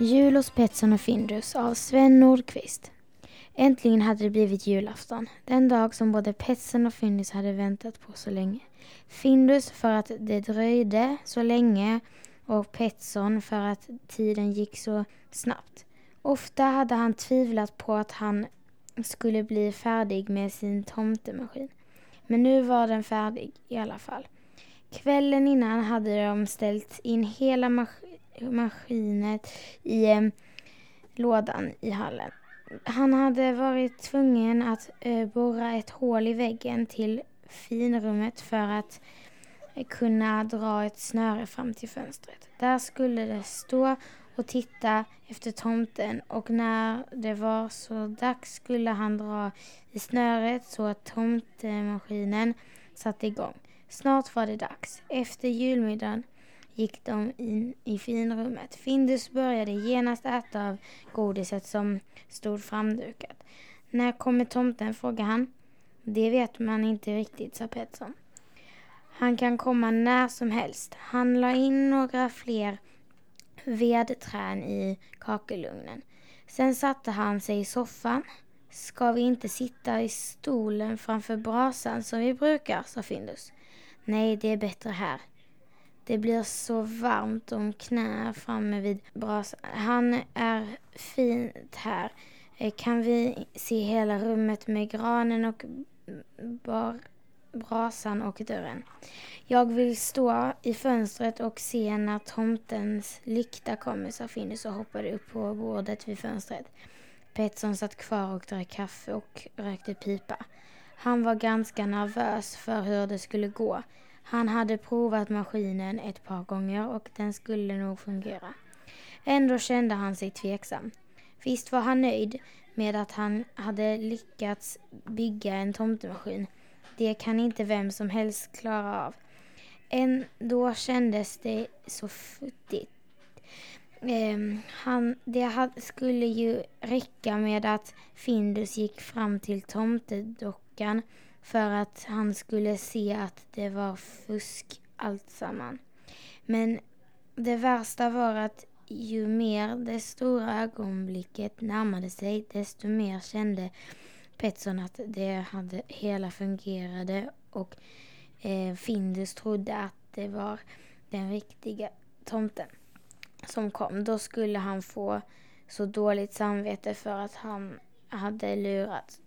Jul hos Petsson och Findus av Sven Nordqvist. Äntligen hade det blivit julafton. Den dag som både Petson och Findus hade väntat på så länge. Findus för att det dröjde så länge och Petsson för att tiden gick så snabbt. Ofta hade han tvivlat på att han skulle bli färdig med sin tomtemaskin. Men nu var den färdig i alla fall. Kvällen innan hade de ställt in hela mas maskinet i eh, lådan i hallen. Han hade varit tvungen att eh, borra ett hål i väggen till finrummet för att eh, kunna dra ett snöre fram till fönstret. Där skulle det stå och titta efter tomten och när det var så dags skulle han dra i snöret så att tomtemaskinen satte igång. Snart var det dags. Efter julmiddagen gick de in i finrummet. Findus började genast äta av godiset som stod framdukat. När kommer tomten? frågade han. Det vet man inte riktigt, sa Pettersson. Han kan komma när som helst. Han la in några fler vedträn i kakelugnen. Sen satte han sig i soffan. Ska vi inte sitta i stolen framför brasan som vi brukar, sa Findus. Nej, det är bättre här. Det blir så varmt om knä framme vid brasan. Han är fint här. Eh, kan vi se hela rummet med granen och bar brasan och dörren. Jag vill stå i fönstret och se när tomtens lykta kommer, sa Findus och hoppade upp på bordet vid fönstret. Petson satt kvar och drack kaffe och rökte pipa. Han var ganska nervös för hur det skulle gå. Han hade provat maskinen ett par gånger och den skulle nog fungera. Ändå kände han sig tveksam. Visst var han nöjd med att han hade lyckats bygga en tomtemaskin. Det kan inte vem som helst klara av. Ändå kändes det så futtigt. Um, han, det skulle ju räcka med att Findus gick fram till tomtedockan för att han skulle se att det var fusk alltsamman. Men det värsta var att ju mer det stora ögonblicket närmade sig, desto mer kände Petson att det hade hela fungerade och eh, Findus trodde att det var den riktiga tomten som kom. Då skulle han få så dåligt samvete för att han hade lurat.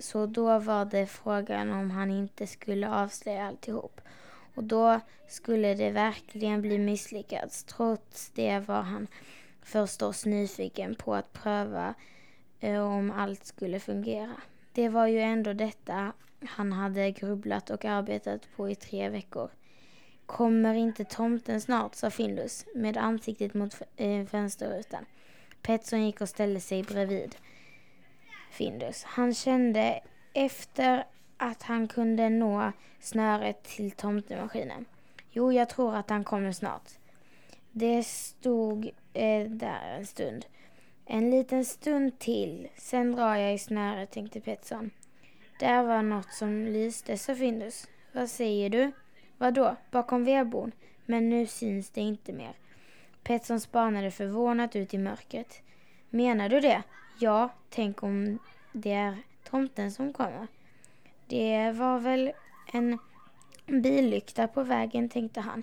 Så då var det frågan om han inte skulle avslöja alltihop. Och då skulle det verkligen bli misslyckat. Trots det var han förstås nyfiken på att pröva eh, om allt skulle fungera. Det var ju ändå detta han hade grubblat och arbetat på i tre veckor. Kommer inte tomten snart, sa Findus med ansiktet mot eh, fönsterrutan. Petson gick och ställde sig bredvid Findus. Han kände efter att han kunde nå snöret till tomtemaskinen. Jo, jag tror att han kommer snart. Det stod eh, där en stund. En liten stund till, sen drar jag i snöret, tänkte Pettersson. Där var något som lyste, sa Findus. Vad säger du? Vadå, bakom vedboden? Men nu syns det inte mer. Pettersson spanade förvånat ut i mörkret. Menar du det? Ja, tänk om det är tomten som kommer. Det var väl en billykta på vägen, tänkte han.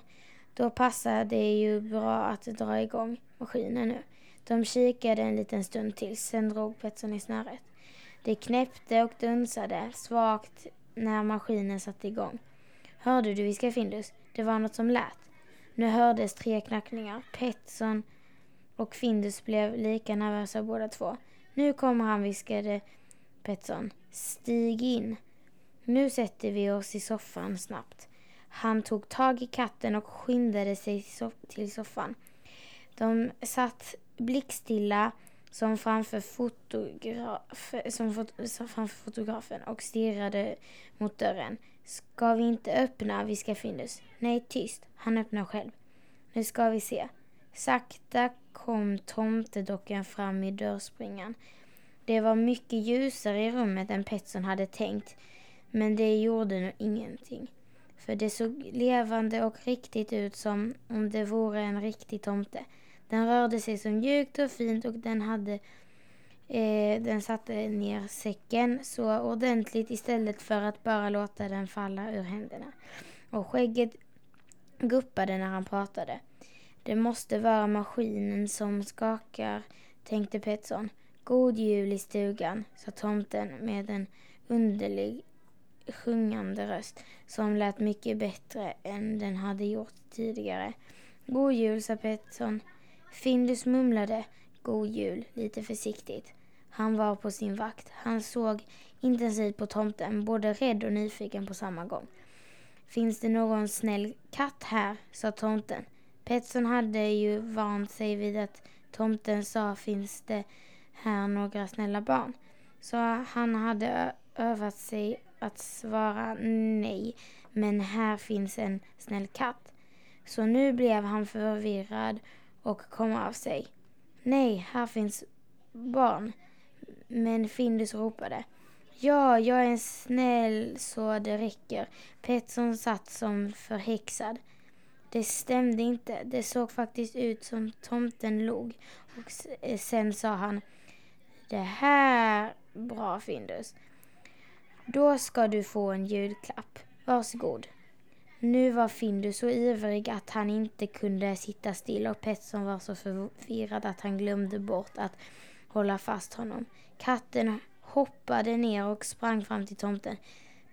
Då passar det ju bra att dra igång maskinen nu. De kikade en liten stund till, sen drog Pettersson i snöret. Det knäppte och dunsade svagt när maskinen satte igång. Hörde du viska Findus? Det var något som lät. Nu hördes tre knackningar. Pettersson och Findus blev lika nervösa båda två. Nu kommer han, viskade Petson. Stig in. Nu sätter vi oss i soffan snabbt. Han tog tag i katten och skyndade sig till soffan. De satt blickstilla som framför, fotograf, som fot, framför fotografen och stirrade mot dörren. Ska vi inte öppna, viskade Findus. Nej, tyst. Han öppnar själv. Nu ska vi se. Sakta kom tomtedockan fram i dörrspringan. Det var mycket ljusare i rummet än Petson hade tänkt. Men det gjorde nog ingenting. För det såg levande och riktigt ut som om det vore en riktig tomte. Den rörde sig så mjukt och fint och den hade eh, den satte ner säcken så ordentligt istället för att bara låta den falla ur händerna. Och skägget guppade när han pratade. Det måste vara maskinen som skakar, tänkte Pettersson. God jul i stugan, sa tomten med en underlig sjungande röst som lät mycket bättre än den hade gjort tidigare. God jul, sa Pettersson. Findus mumlade god jul lite försiktigt. Han var på sin vakt. Han såg intensivt på tomten, både rädd och nyfiken på samma gång. Finns det någon snäll katt här? sa tomten. Petson hade ju vant sig vid att tomten sa finns det här några snälla barn. Så han hade övat sig att svara nej, men här finns en snäll katt. Så nu blev han förvirrad och kom av sig. Nej, här finns barn. Men Findus ropade. Ja, jag är snäll så det räcker. Petson satt som förhäxad. Det stämde inte. Det såg faktiskt ut som tomten log. Och eh, sen sa han. Det här bra Findus. Då ska du få en julklapp. Varsågod. Nu var Findus så ivrig att han inte kunde sitta still och Petson var så förvirrad att han glömde bort att hålla fast honom. Katten hoppade ner och sprang fram till tomten.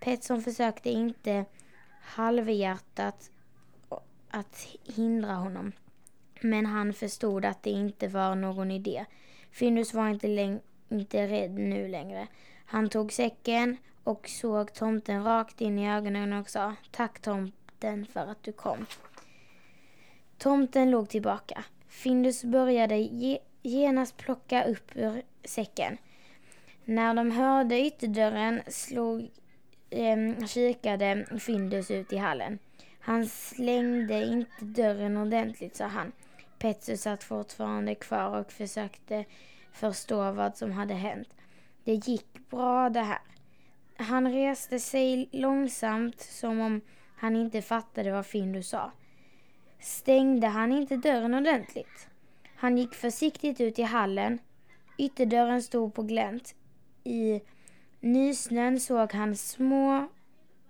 Petson försökte inte halvhjärtat att hindra honom. Men han förstod att det inte var någon idé. Findus var inte, inte rädd nu längre. Han tog säcken och såg tomten rakt in i ögonen och sa Tack tomten för att du kom. Tomten låg tillbaka. Findus började ge genast plocka upp ur säcken. När de hörde ytterdörren slog, eh, kikade Findus ut i hallen. Han slängde inte dörren ordentligt, sa han. Petsu satt fortfarande kvar och försökte förstå vad som hade hänt. Det gick bra det här. Han reste sig långsamt som om han inte fattade vad Findus sa. Stängde han inte dörren ordentligt? Han gick försiktigt ut i hallen. Ytterdörren stod på glänt. I nysnön såg han små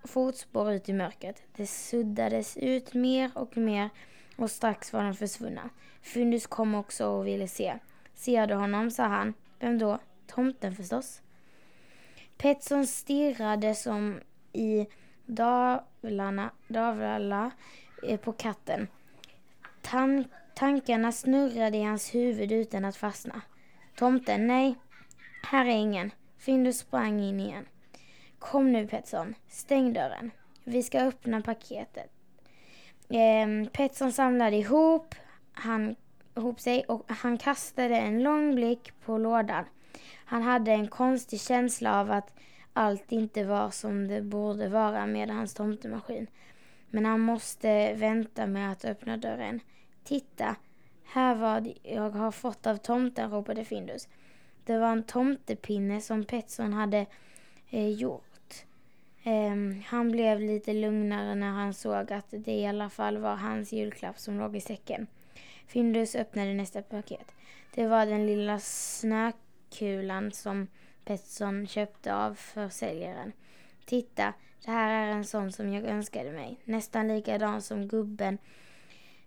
fotspår ut i mörkret. Det suddades ut mer och mer och strax var de försvunna. Fundus kom också och ville se. Ser du honom, sa han. Vem då? Tomten förstås. Petson stirrade som i davlarna, davlarna eh, på katten. Tan tankarna snurrade i hans huvud utan att fastna. Tomten, nej, här är ingen. Findus sprang in igen. Kom nu Petson, stäng dörren. Vi ska öppna paketet. Eh, Petson samlade ihop, han, ihop sig och han kastade en lång blick på lådan. Han hade en konstig känsla av att allt inte var som det borde vara med hans tomtemaskin. Men han måste vänta med att öppna dörren. Titta, här vad jag har fått av tomten, ropade Findus. Det var en tomtepinne som Petson hade eh, gjort. Um, han blev lite lugnare när han såg att det i alla fall var hans julklapp som låg i säcken. Findus öppnade nästa paket. Det var den lilla snökulan som Pettersson köpte av försäljaren. Titta, det här är en sån som jag önskade mig. Nästan likadan som gubben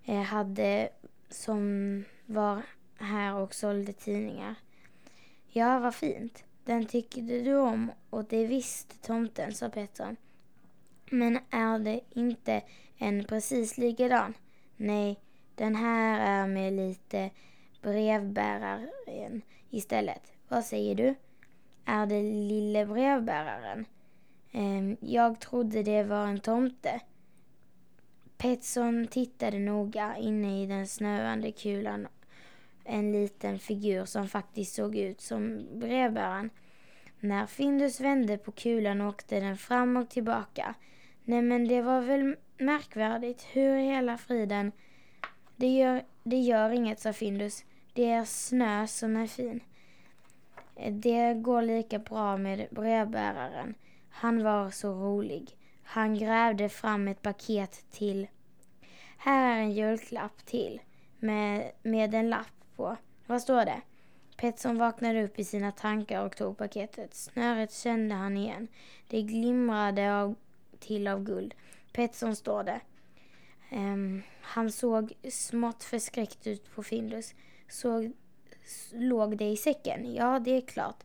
eh, hade som var här och sålde tidningar. Ja, vad fint. Den tyckte du om och det visste tomten, sa Petra. Men är det inte en precis likadan? Nej, den här är med lite brevbäraren istället. Vad säger du? Är det lille brevbäraren? Ehm, jag trodde det var en tomte. Petson tittade noga inne i den snöande kulan en liten figur som faktiskt såg ut som brevbäraren. När Findus vände på kulan åkte den fram och tillbaka. Nej men det var väl märkvärdigt. Hur hela friden... Det gör, det gör inget, sa Findus. Det är snö som är fin. Det går lika bra med brevbäraren. Han var så rolig. Han grävde fram ett paket till. Här är en julklapp till. med, med en lapp på. Vad står det? Petson vaknade upp i sina tankar och tog paketet. Snöret kände han igen. Det glimrade av, till av guld. Petson står det. Um, han såg smått förskräckt ut på Findus. Såg, låg det i säcken? Ja, det är klart.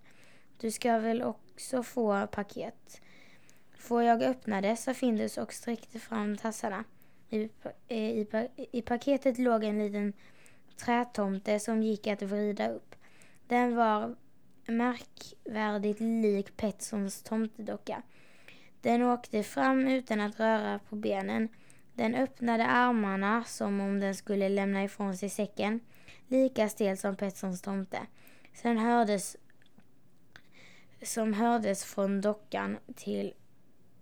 Du ska väl också få paket? Får jag öppna det? sa Findus och sträckte fram tassarna. I, i, I paketet låg en liten trätomte som gick att vrida upp. Den var märkvärdigt lik Petsons tomtedocka. Den åkte fram utan att röra på benen. Den öppnade armarna som om den skulle lämna ifrån sig säcken, lika stel som Petsons tomte. Sen hördes som hördes från dockan till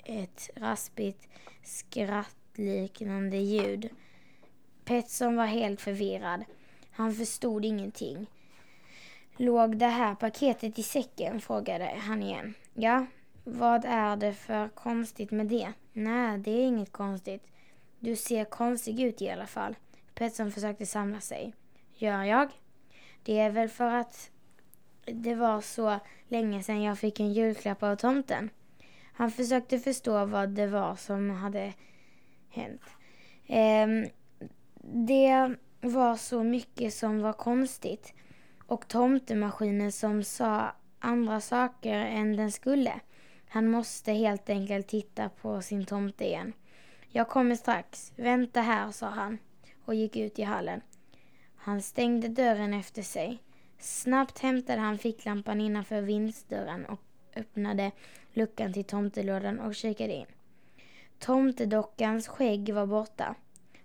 ett raspigt skrattliknande ljud. Petson var helt förvirrad. Han förstod ingenting. Låg det här paketet i säcken? frågade han igen. Ja, vad är det för konstigt med det? Nej, det är inget konstigt. Du ser konstig ut i alla fall. Pettersson försökte samla sig. Gör jag? Det är väl för att det var så länge sedan jag fick en julklapp av tomten. Han försökte förstå vad det var som hade hänt. Eh, det var så mycket som var konstigt och tomtemaskinen som sa andra saker än den skulle. Han måste helt enkelt titta på sin tomte igen. Jag kommer strax. Vänta här, sa han och gick ut i hallen. Han stängde dörren efter sig. Snabbt hämtade han ficklampan innanför vindsdörren och öppnade luckan till tomtelådan och kikade in. Tomtedockans skägg var borta.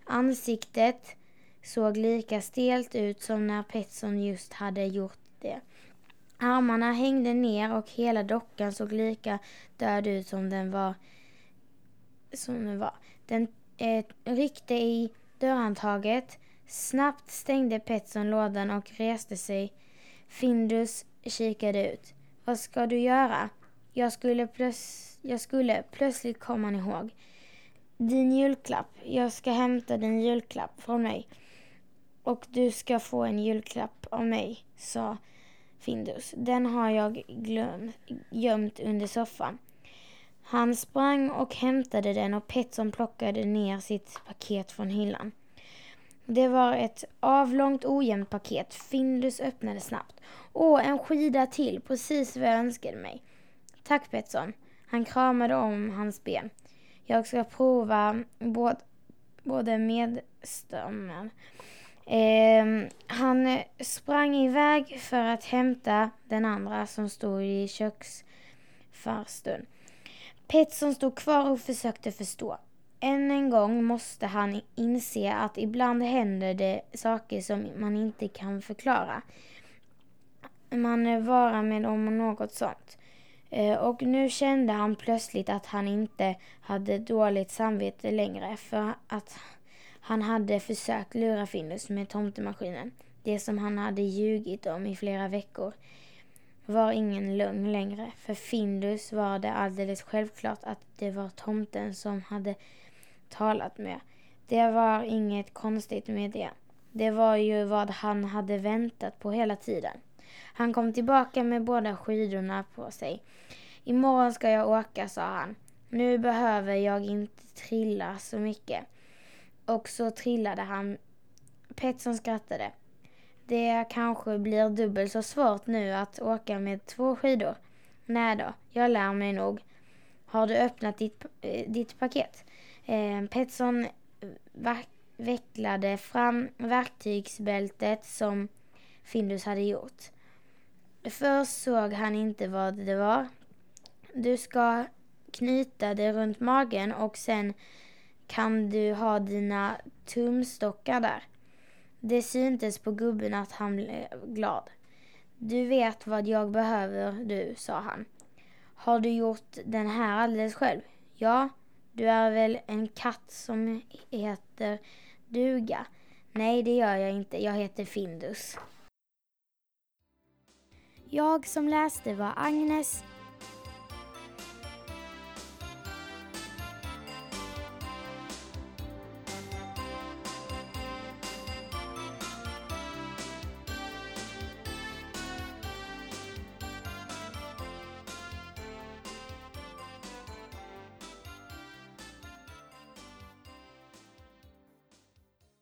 Ansiktet såg lika stelt ut som när Petson just hade gjort det. Armarna hängde ner och hela dockan såg lika död ut som den var. Som den, var. den eh, ryckte i dörrhandtaget. Snabbt stängde Petson lådan och reste sig. Findus kikade ut. Vad ska du göra? Jag skulle, plöts jag skulle plötsligt komma ihåg. Din julklapp. Jag ska hämta din julklapp från mig. Och du ska få en julklapp av mig, sa Findus. Den har jag glömt, gömt under soffan. Han sprang och hämtade den och Petson plockade ner sitt paket från hyllan. Det var ett avlångt ojämnt paket. Findus öppnade snabbt. Åh, en skida till, precis vad jag önskade mig. Tack Petson. Han kramade om hans ben. Jag ska prova både, både Eh, han sprang iväg för att hämta den andra som stod i köksfarstun. Petson stod kvar och försökte förstå. Än en gång måste han inse att ibland händer det saker som man inte kan förklara. Man varar med om något sånt. Eh, och nu kände han plötsligt att han inte hade dåligt samvete längre för att han hade försökt lura Findus med tomtemaskinen. Det som han hade ljugit om i flera veckor var ingen lögn längre. För Findus var det alldeles självklart att det var tomten som hade talat med. Det var inget konstigt med det. Det var ju vad han hade väntat på hela tiden. Han kom tillbaka med båda skidorna på sig. Imorgon ska jag åka, sa han. Nu behöver jag inte trilla så mycket. Och så trillade han. Petson skrattade. Det kanske blir dubbelt så svårt nu att åka med två skidor. Nej då, jag lär mig nog. Har du öppnat ditt, eh, ditt paket? Eh, Petson eh, vecklade fram verktygsbältet som Findus hade gjort. Först såg han inte vad det var. Du ska knyta det runt magen och sen kan du ha dina tumstockar där. Det syntes på gubben att han blev glad. Du vet vad jag behöver du, sa han. Har du gjort den här alldeles själv? Ja, du är väl en katt som heter Duga? Nej, det gör jag inte. Jag heter Findus. Jag som läste var Agnes